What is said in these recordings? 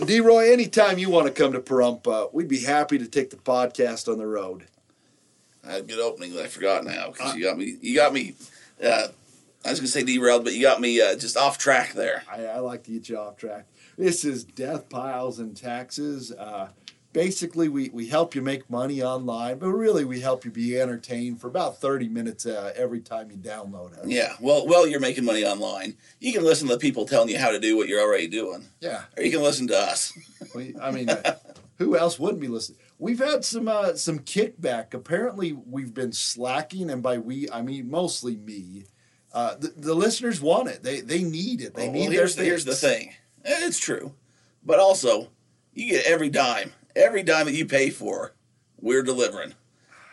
D Roy, anytime you want to come to Pahrump, we'd be happy to take the podcast on the road. I had a good opening that I forgot now because you got me. You got me. Uh, I was gonna say derailed, but you got me uh, just off track there. I, I like to get you off track. This is Death Piles and Taxes. Basically, we, we help you make money online, but really we help you be entertained for about 30 minutes uh, every time you download us. Yeah. Well, well, you're making money online. You can listen to the people telling you how to do what you're already doing. Yeah. Or you can listen to us. We, I mean, uh, who else wouldn't be listening? We've had some uh, some kickback. Apparently, we've been slacking, and by we, I mean mostly me. Uh, the, the listeners want it. They they need it. They Well, need here's, the, here's the thing. It's true, but also you get every dime, every dime that you pay for, we're delivering.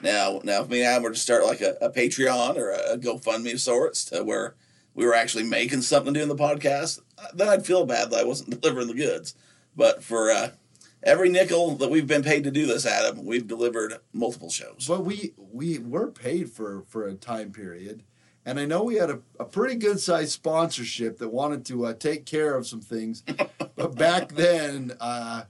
Now, now, if me and Adam were to start like a, a Patreon or a, a GoFundMe of sorts, to where we were actually making something doing the podcast, uh, then I'd feel bad that I wasn't delivering the goods. But for uh, every nickel that we've been paid to do this, Adam, we've delivered multiple shows. But we we were paid for for a time period, and I know we had a, a pretty good sized sponsorship that wanted to uh, take care of some things. but back then, uh,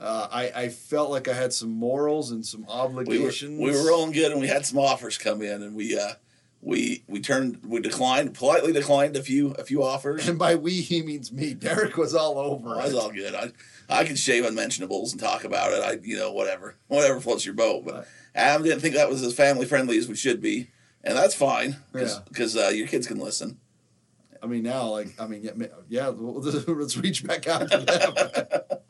uh, I I felt like I had some morals and some we were, obligations. we were rolling good and we had some offers come in and we uh we we turned we declined politely declined a few a few offers And by we, he means me. Derek was all over I was all good I I could shave unmentionables and talk about it I you know whatever whatever floats your boat but Right. Adam didn't think that was as family friendly as we should be and that's fine Yeah. because uh, your kids can listen I mean, now, like, I mean, yeah, yeah let's reach back out to them.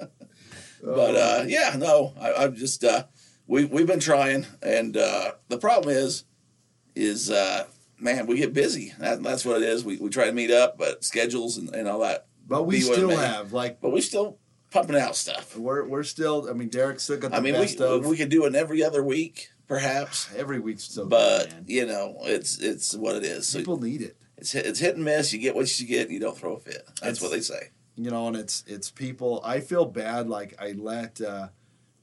but uh yeah no I, I've just uh we we've been trying and uh the problem is is uh man we get busy that, that's what it is we, we try to meet up but schedules and, and all that but we Be what it still have, like, but we still pumping out stuff. we're, we're still, I mean, Derek still got the I mean, best we of. we could do it every other week, perhaps, every week's so but good, man. you know, it's it's what it is. So People need it. it's hit, it's hit and miss. You get what you get, and you don't throw a fit. That's It's- what they say. You know, and it's it's people. I feel bad. Like I let uh,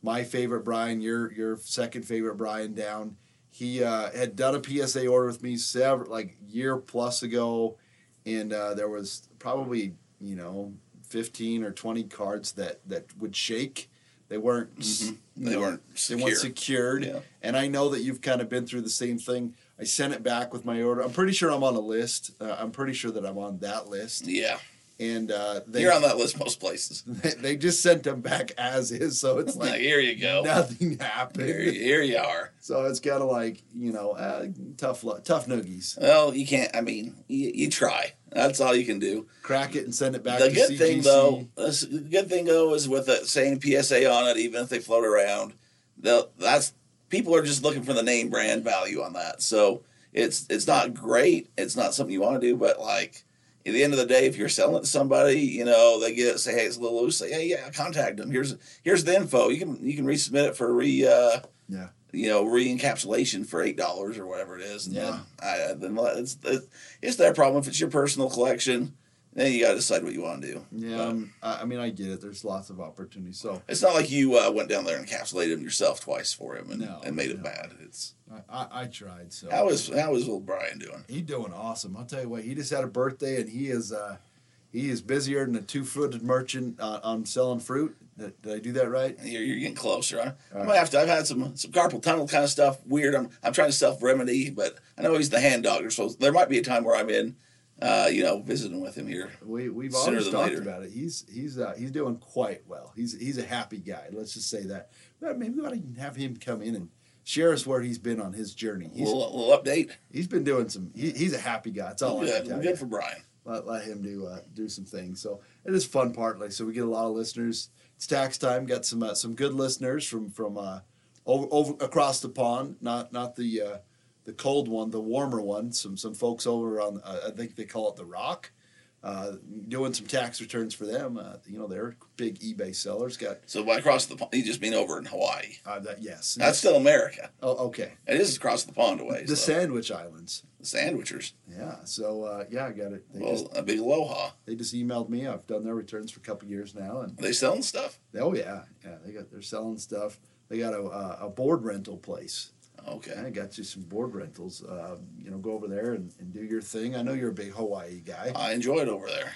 my favorite Brian, your your second favorite Brian, down. He uh, had done a PSA order with me several like year plus ago, and uh, there was probably you know fifteen or twenty cards that that would shake. They weren't. Mm-hmm. They weren't They secure. weren't secured. Yeah. And I know that you've kind of been through the same thing. I sent it back with my order. I'm pretty sure I'm on a list. Uh, I'm pretty sure that I'm on that list. Yeah, And uh, they you're on that list most places. they, they just sent them back as is, so it's Like, here you go. nothing happened. Here, here you are. So it's kind of like you know, uh, tough lu- tough noogies. Well, you can't. I mean, you, you try. That's all you can do. Crack it and send it back. the to good CGC. thing though, the good thing though is with the same PSA on it, even if they float around, that's people are just looking for the name brand value on that. So it's it's not great. It's not something you want to do, but like at the end of the day, if you're selling it to somebody, you know they get it, say hey it's a little loose, say hey yeah contact them. Here's here's the info. You can you can resubmit it for re uh, Yeah. you know re-encapsulation for eight dollars or whatever it is. And Yeah. then, I, then it's it's their problem. If it's your personal collection, then you got to decide what you want to do. Yeah, um, I, mean, I get it. There's lots of opportunities. So it's not like you uh, went down there and encapsulated him yourself twice for him and, No, and made it no. bad. It's I, I, I tried. So how is how is old Brian doing? He's doing awesome. I'll tell you what. He just had a birthday, and he is uh, he is busier than a two footed merchant uh, on selling fruit. Did, did I do that right? You're, you're getting closer. I, I might have to. I've had some some carpal tunnel kind of stuff. Weird. I'm I'm trying to self remedy, but I know he's the hand doctor, so there might be a time where I'm in, uh, you know, visiting with him here. We we've always talked later. about it. He's he's uh, he's doing quite well. He's he's a happy guy. Let's just say that. But maybe we ought to have him come in and share us where he's been on his journey. He's little, little update. he's been doing some. He, he's a happy guy. It's all good. Good you. for Brian. Let, let him do uh, do some things. So it is fun partly. So we get a lot of listeners. It's tax time. Got some uh, some good listeners from from uh, over, over across the pond. Not not the uh, the cold one, the warmer one. Some some folks over on uh, I think they call it the Rock. Uh, doing some tax returns for them. Uh, you know they're big eBay sellers. Got So by across the pond, you just mean over in Hawaii. uh, that yes. That's still America. oh okay. It is across the pond away. The so. Sandwich Islands. the sandwichers. Yeah. So uh, yeah, I got it. They Well, just a big aloha. they just emailed me. I've done their returns for a couple years now, and Are they selling stuff? Oh yeah, yeah. They got they're selling stuff. They got a uh, a board rental place. Okay. I got you some board rentals. Um, you know, go over there and, and do your thing. I know you're a big Hawaii guy. I enjoy it over there.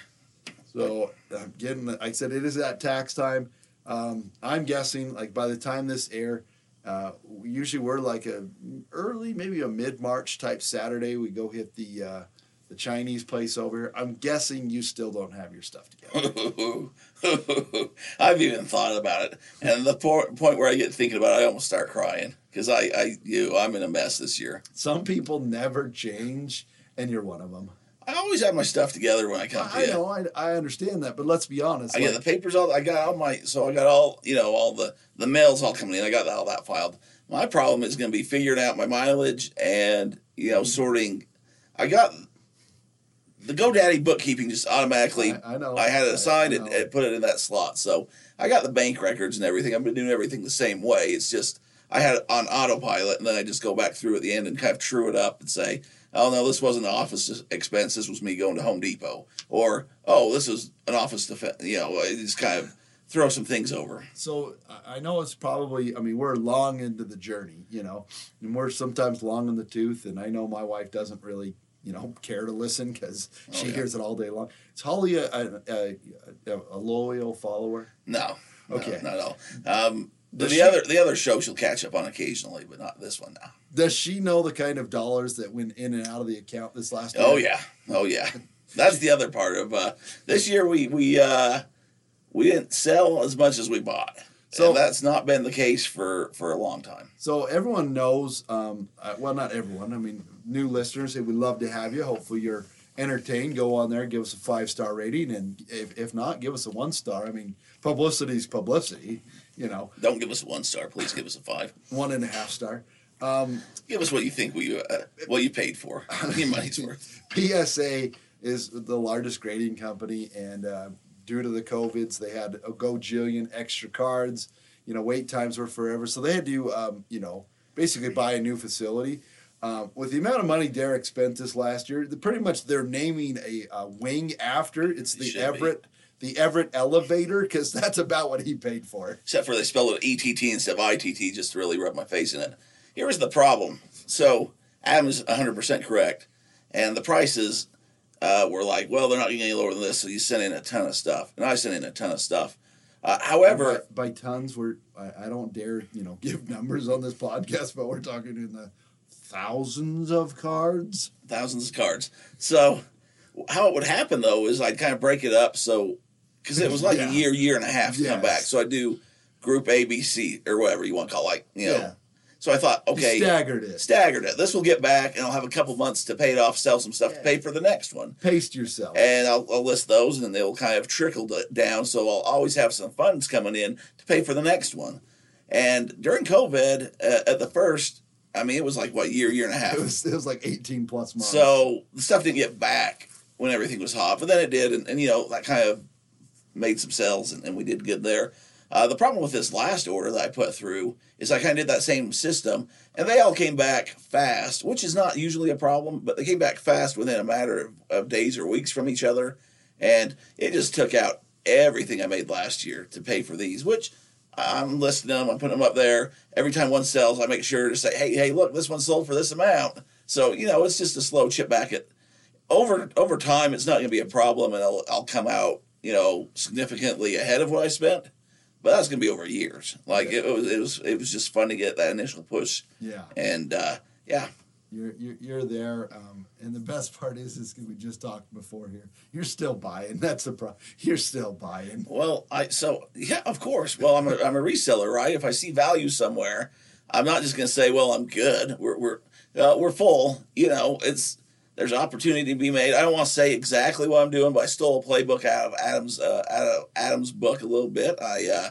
So I'm getting. Like I said, it is at tax time. Um, I'm guessing like by the time this air, uh, usually we're like a early, maybe a mid March type Saturday. We go hit the uh, the Chinese place over here. I'm guessing you still don't have your stuff together. I've even thought about it, and the po- point where I get thinking about it, I almost start crying because I, I, you, I'm in a mess this year. Some people never change, and you're one of them. I always have my stuff together when I come to I you. know, I, I understand that, but let's be honest. I got the papers all. I got all my. So I got all. You know, all the the mails all coming in. I got all that filed. My problem is going to be figuring out my mileage and you know mm-hmm. sorting. I got the GoDaddy bookkeeping just automatically. I, I know. I had it assigned I and, and put it in that slot. So I got the bank records and everything. I've been doing everything the same way. It's just I had it on autopilot, and then I just go back through at the end and kind of true it up and say, "Oh no, this wasn't an office expense. This was me going to Home Depot," or "Oh, this is an office defense." You know, I just kind of throw some things over. So I- know it's probably. I mean, we're long into the journey, you know, and we're sometimes long in the tooth. And I know my wife doesn't really, you know, care to listen because she Oh, yeah. hears it all day long. Is Holly a, a, a, a, loyal follower? No, no, Okay. not at all. Um, the, she- other the other show she'll catch up on occasionally, but not this one now. Does she know the kind of dollars that went in and out of the account this last Oh yeah, oh yeah. That's the other part of uh, this year. We we uh, we didn't sell as much as we bought. So- So that's not been the case for for a long time. So everyone knows. Um, uh, well, not everyone. I mean, new listeners. Hey, we'd love to have you. Hopefully, you're entertained. Go on there, give us a five star rating, and if, if not, give us a one star. I mean, publicity's publicity. You know, Don't give us a one star, please. Give us a five. one and a half star. Um, Give us what you think we uh, what you paid for. How your money's worth. PSA is the largest grading company, and uh, due to the COVIDs, they had a gojillion extra cards. You know, wait times were forever, so they had to, um, you know, basically buy a new facility. Um, with the amount of money Derek spent this last year, pretty much they're naming a, uh wing after it's It the should be. The Everett elevator, because that's about what he paid for. Except for they spelled it ETT instead of ITT just to really rub my face in it. Here was the problem. So Adam's 100% correct. And the prices uh, were like, well, they're not getting any lower than this. So you sent in a ton of stuff. And I sent in a ton of stuff. Uh, however, by, by tons, we're I, I don't dare you know give numbers on this podcast, but we're talking in the thousands of cards. thousands of cards. So how it would happen though is I'd kind of break it up so because it was like Yeah. a year, year and a half to come back. So I do group A, B, C, or whatever you want to call it, like you know. Yeah. So I thought, You okay, staggered it. staggered it. This will get back, and I'll have a couple months to pay it off, sell some stuff to pay for the next one, Pace yourself. and I'll, I'll list those, and then they'll kind of trickle down. So I'll always have some funds coming in to pay for the next one. And during COVID, uh, at the first, I mean, it was like what year, year and a half. It was it was like eighteen plus months. So the stuff didn't get back when everything was hot, but then it did, and, and you know that kind of made some sales, and, and we did good there. Uh, the problem with this last order that I put through is I kind of did that same system, and they all came back fast, which is not usually a problem, but they came back fast within a matter of, of days or weeks from each other, and it just took out everything I made last year to pay for these, which I'm listing them, I'm putting them up there. Every time one sells, I make sure to say, hey, hey, look, this one sold for this amount. So, you know, it's just a slow chip back at over over time it's not going to be a problem and I'll, I'll come out, you know, significantly ahead of what I spent. But that's going to be over years. Like it was it was it was just fun to get that initial push yeah, and uh yeah, you're you're, you're there. Um, and the best part is, is we just talked before here. You're still buying. That's the problem. You're still buying. Well, I so yeah, of course. Well, I'm a I'm a reseller, right? If I see value somewhere, I'm not just going to say, "Well, I'm good." We're we're uh, we're full. You know, it's there's opportunity to be made. I don't want to say exactly what I'm doing, but I stole a playbook out of Adam's uh, out of Adam's book a little bit. I uh,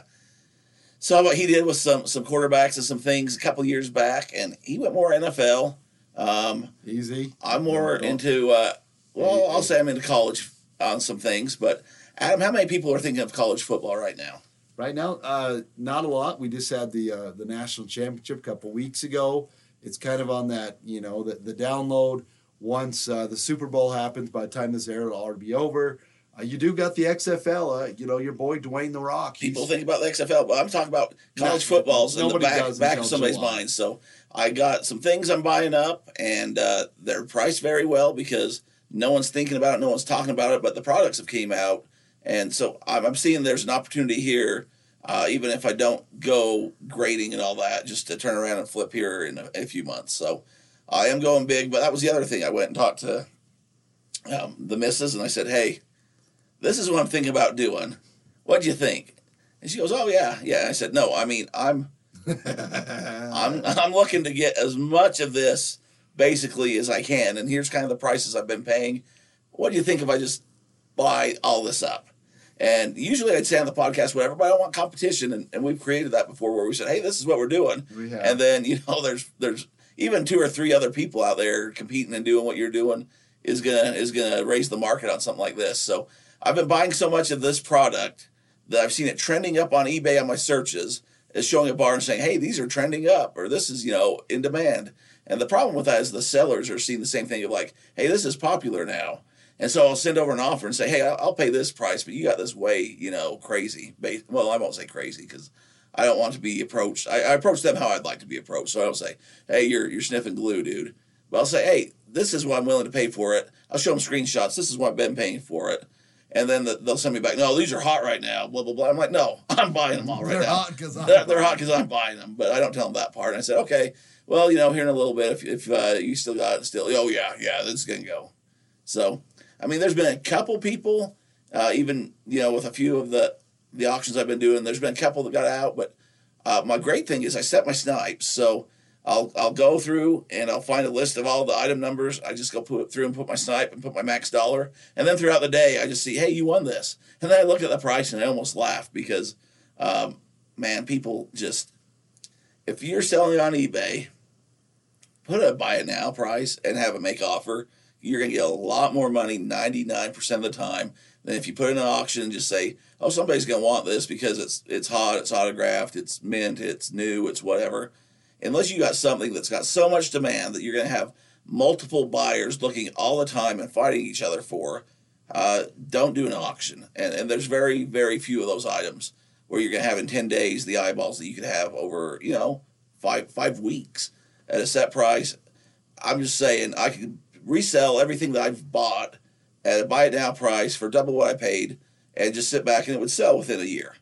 saw what he did with some some quarterbacks and some things a couple years back, and he went more NFL. Um, Easy. I'm more Don't- into uh, well, I'll say I'm into college on some things, but Adam, how many people are thinking of college football right now? Right now, uh, not a lot. We just had the uh, the national championship a couple weeks ago. It's kind of on that, you know, the, the download. Once uh, the Super Bowl happens, by the time this air, it'll already be over. Uh, you do got the XFL. Uh, you know, your boy Dwayne the Rock. People think about the XFL, but I'm talking about college No, football's in the back, back of somebody's July. mind. So I got some things I'm buying up, and uh, they're priced very well because no one's thinking about it, no one's talking about it, but the products have came out And so I'm, I'm seeing there's an opportunity here, uh, even if I don't go grading and all that, just to turn around and flip here in a, a few months. So I am going big, but that was the other thing. I went and talked to um, the missus and I said, hey, this is what I'm thinking about doing. What do you think? And she goes, oh, yeah, yeah. I said, no, I mean, I'm. I'm I'm looking to get as much of this basically as I can, and here's kind of the prices I've been paying. What do you think if I just buy all this up? And usually I'd say on the podcast whatever, but I don't want competition, and, and we've created that before where we said, hey, this is what we're doing, We and then you know there's there's even two or three other people out there competing and doing what you're doing is gonna is gonna raise the market on something like this. So I've been buying so much of this product that I've seen it trending up on eBay on my searches is showing a bar and saying, "Hey, these are trending up," or "This is you know in demand." And the problem with that is the sellers are seeing the same thing of like, "Hey, this is popular now," and so I'll send over an offer and say, "Hey, I'll, pay this price, but you got this way you know crazy." Well, I won't say crazy because I don't want to be approached. I, I approach them how I'd like to be approached, so I don't say, "Hey, you're you're sniffing glue, dude." But I'll say, "Hey, this is what I'm willing to pay for it." I'll show them screenshots. This is what I've been paying for it. And then the, they'll send me back. No, these are hot right now. Blah blah blah. I'm like, no, I'm buying them all right They're now. hot 'cause I'm they're, they're hot because I'm buying them. But I don't tell them that part. And I said, okay, well, you know, here in a little bit, if if uh, you still got it, still, oh yeah, yeah, this is gonna go. So, I mean, there's been a couple people, uh, even you know, with a few of the the auctions I've been doing. There's been a couple that got out, but uh, my great thing is I set my snipes. So I'll I'll go through and I'll find a list of all the item numbers. I just go put through and put my snipe and put my max dollar, and then throughout the day I just see, hey, you won this, and then I look at the price and I almost laugh because, um, man, people just if you're selling on eBay, put a buy it now price and have a make offer. You're gonna get a lot more money 99% of the time than if you put in an auction and just say, oh, somebody's gonna want this because it's it's hot, it's autographed, it's mint, it's new, it's whatever unless you got something that's got so much demand that you're going to have multiple buyers looking all the time and fighting each other for, uh, don't do an auction. And, and there's very, very few of those items where you're going to have in 10 days the eyeballs that you could have over, you know, five, five weeks at a set price. I'm just saying I could resell everything that I've bought at a buy it now price for double what I paid and just sit back and it would sell within a year.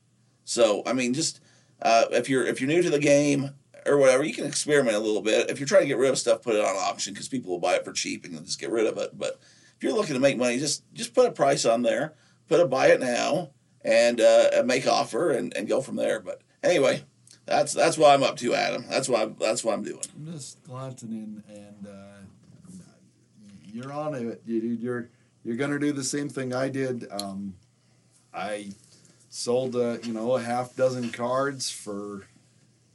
So, I mean, just uh, if you're if you're new to the game, or whatever, you can experiment a little bit. If you're trying to get rid of stuff, put it on auction because people will buy it for cheap and just get rid of it. But if you're looking to make money, just just put a price on there, put a buy it now, and uh, make offer, and, and go from there. But anyway, that's that's what I'm up to, Adam. That's what I'm, that's what I'm doing. I'm just glancing in, and uh, you're on it. dude. You're you're gonna do the same thing I did. Um, I sold uh, you know a half dozen cards for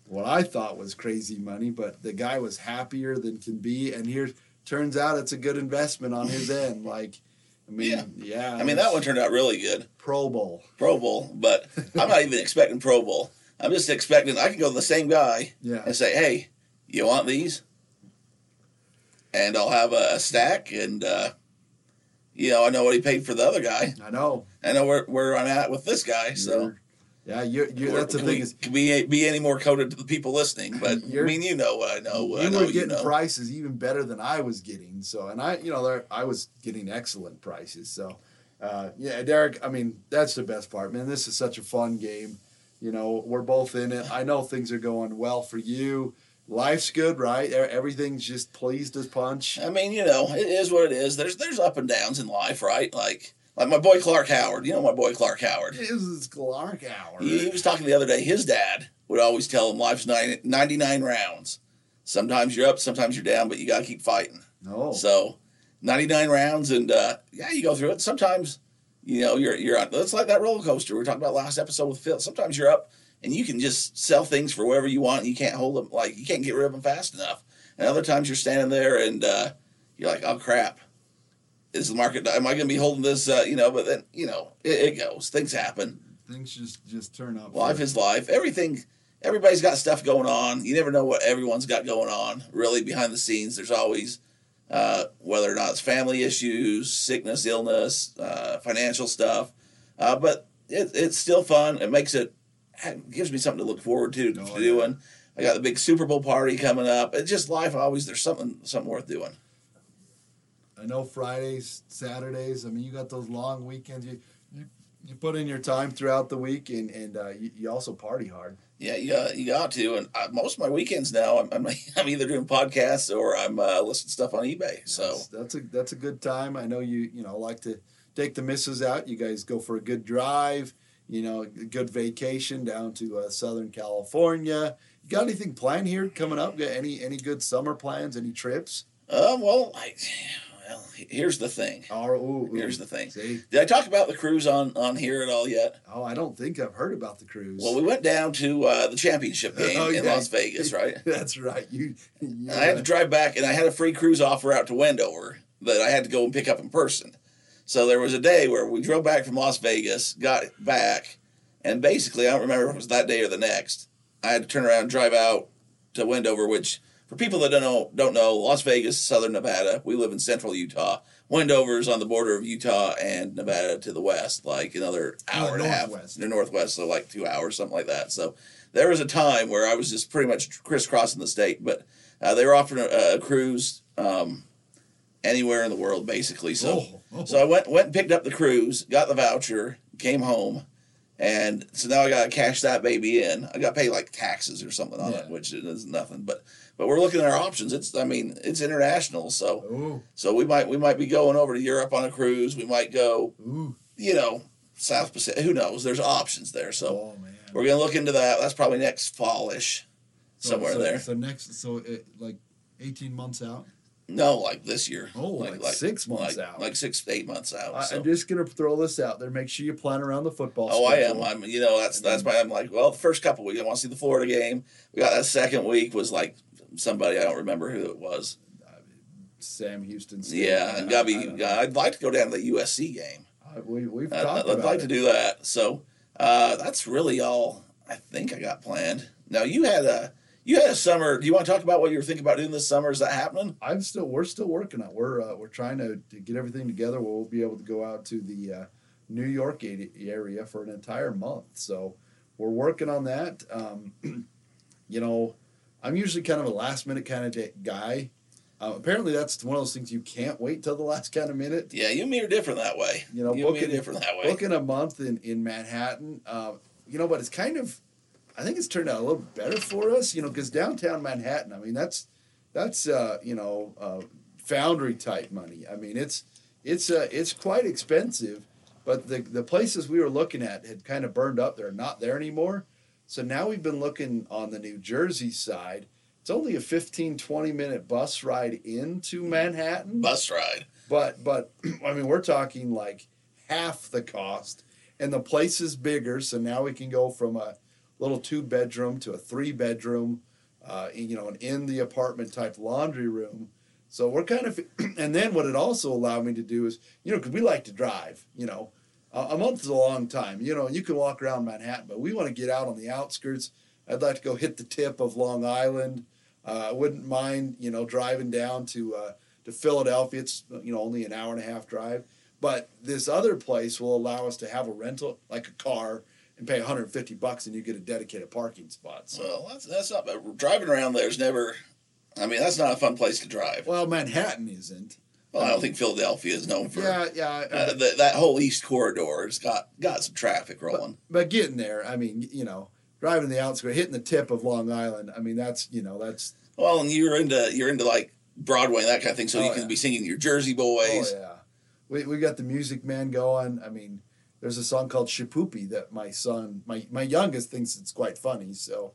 what I thought was crazy money, but the guy was happier than can be, and here turns out it's a good investment on his end. Like, I mean, Yeah. yeah, I mean, that one turned out really good, Pro Bowl. Pro Bowl. But I'm not even expecting Pro Bowl. I'm just expecting I can go to the same guy Yeah, and say, "Hey, you want these?" And I'll have a, a stack, and uh, you know, I know what he paid for the other guy. I know. I know where, where I'm at with this guy. So yeah, you you that's the thing we, is can we be any more coded to the people listening? But I mean, you know what I know. What I you know were getting you know. prices even better than I was getting. So, and I, you know, I was getting excellent prices. So, uh, yeah, Derek. I mean, that's the best part, man. This is such a fun game. You know, we're both in it. I know things are going well for you. Life's good, right? Everything's just pleased as punch. I mean, you know, it is what it is. There's there's up and downs in life, right? Like like my boy Clark Howard. You know my boy Clark Howard. This is Clark hour. He, he was talking the other day. His dad would always tell him life's 90, 99 rounds. Sometimes you're up, sometimes you're down, but you got to keep fighting. No, So, 99 rounds, and uh, yeah, you go through it. Sometimes, you know, you're you're on. It's like that roller coaster we talking about last episode with Phil. Sometimes you're up and you can just sell things for wherever you want, and you can't hold them like you can't get rid of them fast enough. And other times you're standing there and uh, you're like, oh crap, is the market? Am I going to be holding this? Uh, you know, but then you know it, it goes. Things happen. things just just turn up. Life is life. Everything. Everybody's got stuff going on. You never know what everyone's got going on. Really, behind the scenes, there's always uh, whether or not it's family issues, sickness, illness, uh, financial stuff. Uh, but it, it's still fun. It makes it gives me something to look forward to, Oh, to yeah. doing. I got the big Super Bowl party coming up. It's just life. Always there's something something worth doing. I know Fridays, Saturdays. I mean, you got those long weekends. You, you you put in your time throughout the week, and and uh, you, you also party hard. Yeah, you got, you got to. And uh, most of my weekends now, I'm, I'm, I'm either doing podcasts or I'm uh, listening to stuff on eBay. So That's, a that's a good time. I know you you know like to take the missus out. You guys go for a good drive. You know, a good vacation down to uh, Southern California. You got anything planned here coming up? Got any any good summer plans? Any trips? Uh, well, I, well, here's the thing. Oh, ooh, ooh. Here's the thing. See? Did I talk about the cruise on on here at all yet? Oh, I don't think I've heard about the cruise. Well, we went down to uh, the championship game Oh, in. Las Vegas, right? That's right. You. And I had to uh, drive back, and I had a free cruise offer out to Wendover that I had to go and pick up in person. So there was a day where we drove back from Las Vegas, got back, and basically, I don't remember if it was that day or the next. I had to turn around and drive out to Wendover, which for people that don't know, don't know, Las Vegas, Southern Nevada. We live in Central Utah. Wendover is on the border of Utah and Nevada to the west, like another hour Oh, and a half. The northwest, so like two hours, something like that. So there was a time where I was just pretty much crisscrossing the state, but uh, they were offering a, a cruise um, anywhere in the world, basically. So, Oh, oh. so I went went and picked up the cruise, got the voucher, came home, and so now I got to cash that baby in. I got to pay like taxes or something on it, which is nothing. But but we're looking at our options. It's I mean it's international, so Ooh, so we might we might be going over to Europe on a cruise. We might go, ooh. you know, South Pacific. Who knows? There's options there. So oh we're gonna look into that. That's probably next fallish, So- somewhere so- there. So next, so it, like eighteen months out. No, like this year. Oh, like six months like, out. Like six eight months out. I, so. I'm just gonna throw this out there. Make sure you plan around the football. Oh, I am. I'm. You know, that's that's why I'm like. Well, the first couple weeks, I want to see the Florida game. We got that second week was like somebody I don't remember who it was. Sam Houston. State. Yeah, I- and I- I Gubby. know. I'd like to go down to the USC game. I- we, we've I'd, talked I'd about like it. to do that. So uh, that's really all I think I got planned. Now you had a you had a summer. Do you want to talk about what you were thinking about doing this summer? Is that happening? I'm still. We're still working on. it. We're uh, we're trying to, to get everything together. We'll be able to go out to the uh, New York area for an entire month. So we're working on that. Um, you know, I'm usually kind of a last minute kind of guy. Uh, apparently, that's one of those things you can't wait till the last kind of minute. Yeah, you and me are different that way. You know, you and me are booking- different that way. Booking a month in in Manhattan. Uh, you know, but it's kind of. I think it's turned out a little better for us. You know, because downtown Manhattan. I mean, that's that's uh, you know uh, foundry type money. I mean, it's it's uh, it's quite expensive. But the the places we were looking at had kind of burned up. They're not there anymore. So now we've been looking on the New Jersey side. It's only a 15, 20 minute bus ride into Manhattan. Bus ride. But but I mean, we're talking like half the cost, and the place is bigger. So now we can go from a little two bedroom to a three bedroom, uh, you know, an in the apartment type laundry room. So we're kind of, and then what it also allowed me to do is, you know, because we like to drive, you know, a, month is a long time. You know, you can walk around Manhattan, but we want to get out on the outskirts. I'd like to go hit the tip of Long Island. Uh, I wouldn't mind, you know, driving down to uh, to Philadelphia. It's you know only an hour and a half drive, but this other place will allow us to have a rental, like a car, and pay 150 bucks, and you get a dedicated parking spot. So, Well, that's that's not bad. Driving around there's never. I mean, that's not a fun place to drive. well, Manhattan isn't. Well, I don't think Philadelphia is known for. Yeah, yeah. Uh, the, that whole east corridor has got got some traffic rolling. but getting there, I mean, you know, driving the outskirts, hitting the tip of Long Island. I mean, that's you know, that's Well, and you're into you're into like Broadway and that kind of thing, so Oh, you can yeah. be singing your Jersey Boys. Oh yeah, we we got the Music Man going. I mean, there's a song called Shipoopy that my son, my my youngest, thinks it's quite funny. So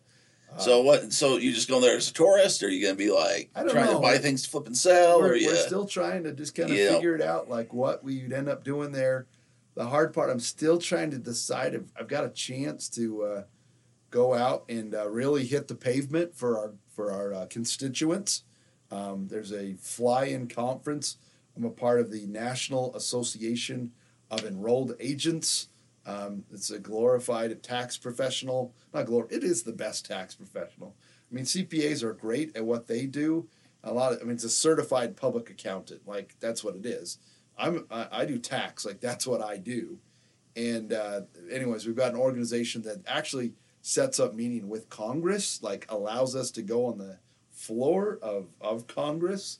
uh, So what? So you just going there as a tourist, or are you gonna be like I don't trying know. to buy things to flip and sell, we're, or we're still trying to just kind of Yeah. figure it out, like what we'd end up doing there. The hard part, I'm still trying to decide if I've got a chance to uh, go out and uh, really hit the pavement for our for our uh, constituents. Um, there's a fly-in conference. I'm a part of the National Association of Enrolled Agents. Um, it's a glorified tax professional. Not glor. It is the best tax professional. I mean, CPAs are great at what they do. A lot of, I mean, it's a certified public accountant. Like that's what it is. I'm, I, I do tax. Like that's what I do. And uh, anyways, we've got an organization that actually sets up meeting with Congress, like allows us to go on the floor of of Congress.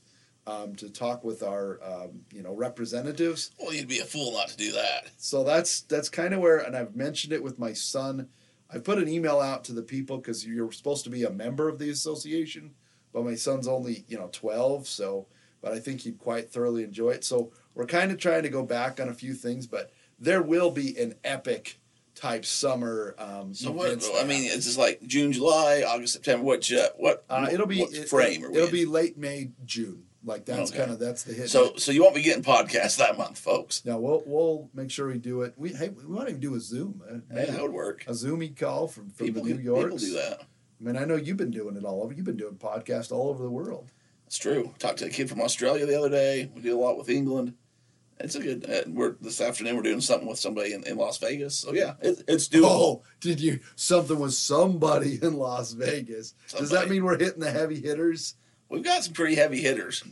Um, to talk with our um, you know representatives. Well, you'd be a fool not to do that. So that's that's kind of where, and I've mentioned it with my son. I put an email out to the people because you're supposed to be a member of the association, but my son's only you know twelve, so but I think he'd quite thoroughly enjoy it. So we're kind of trying to go back on a few things, but there will be an epic type summer. Um, So what? I mean, it's just like June, July, August, September. What? Uh, what? uh, it'll be what it, frame? It'll in? be late May, June. Like that's Okay. kind of that's the hit. So, so you won't be getting podcasts that month, folks. now we'll we'll make sure we do it. We hey we might even do a Zoom. uh, maybe that would work. a Zoomy call from from People, the New can- York. people do that. I mean, I know you've been doing it all over. You've been doing podcasts all over the world. It's true. Talked to a kid from Australia the other day. We do a lot with England. It's a good. Uh, we're this afternoon. We're doing something with somebody in, in Las Vegas. So yeah, it, it's doable. Oh, did you something with somebody in Las Vegas? Does that Somebody. mean we're hitting the heavy hitters? We've got some pretty heavy hitters.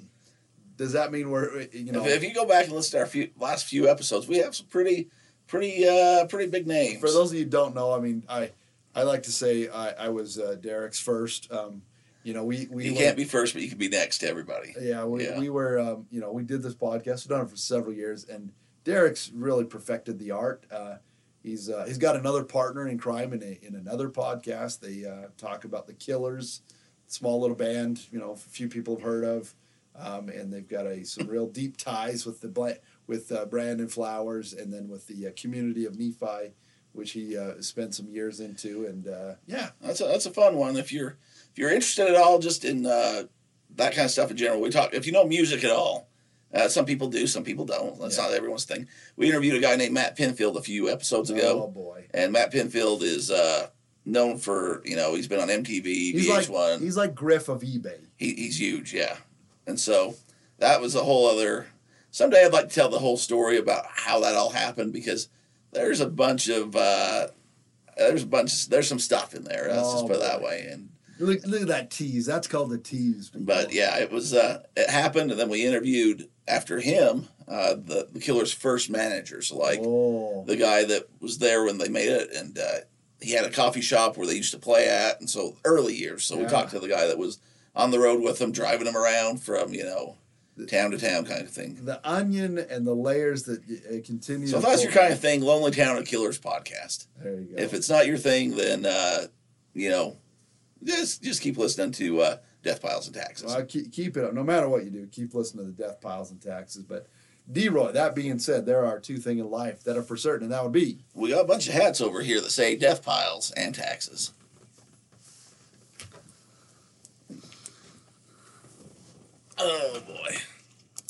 Does that mean we're you know? if, if you go back and listen to our few, last few episodes, we have some pretty, pretty, uh, pretty big names. For those of you who don't know, I mean, I I like to say I, I was uh, Derek's first. Um, you know, we we you went- can't be first, but you can be next to everybody. Yeah, we, Yeah. we were, um, you know, we did this podcast. We've done it for several years, and Derek's really perfected the art. Uh, he's uh, he's got another partner in crime in a, in another podcast. They uh, talk about the Killers, small little band, you know, a few people have heard of, um, and they've got a some real deep ties with the Bla- with uh, Brandon Flowers, and then with the uh, community of Nephi, which he uh, spent some years into, and uh, yeah, That's a that's a fun one. If you're if you're interested at all, just in uh, that kind of stuff in general, we talk. If you know music at all, uh, some people do, some people don't. That's Yeah. not everyone's thing. We interviewed a guy named Matt Pinfield a few episodes oh ago, boy, and Matt Pinfield is uh, known for you know he's been on MTV, he's VH1. like he's like Griff of eBay. he, he's huge, yeah. And so that was a whole other. Someday I'd like to tell the whole story about how that all happened because there's a bunch of uh, there's a bunch there's some stuff in there. Let's just Oh, put it that way. And Look, look at that tease. That's called the tease. people. but yeah, it was uh, it happened, and then we interviewed after him uh, the the killer's first manager, so like oh, the guy that was there when they made it, and uh, he had a coffee shop where they used to play at, and so early years. So we talked to the guy that was on the road with them, driving them around from you know town to town kind of thing. the onion and the layers that uh, continue. So if that's your kind of thing, Lonely Town and Killers podcast. there you go. If it's not your thing, then uh, you know just just keep listening to uh, Death Piles and Taxes. well, keep, keep it up. No matter what you do, keep listening to the death piles and taxes. But D-Roy, that being said, there are two things in life that are for certain, and that would be We got a bunch of hats over here that say Death Piles and Taxes. Oh boy.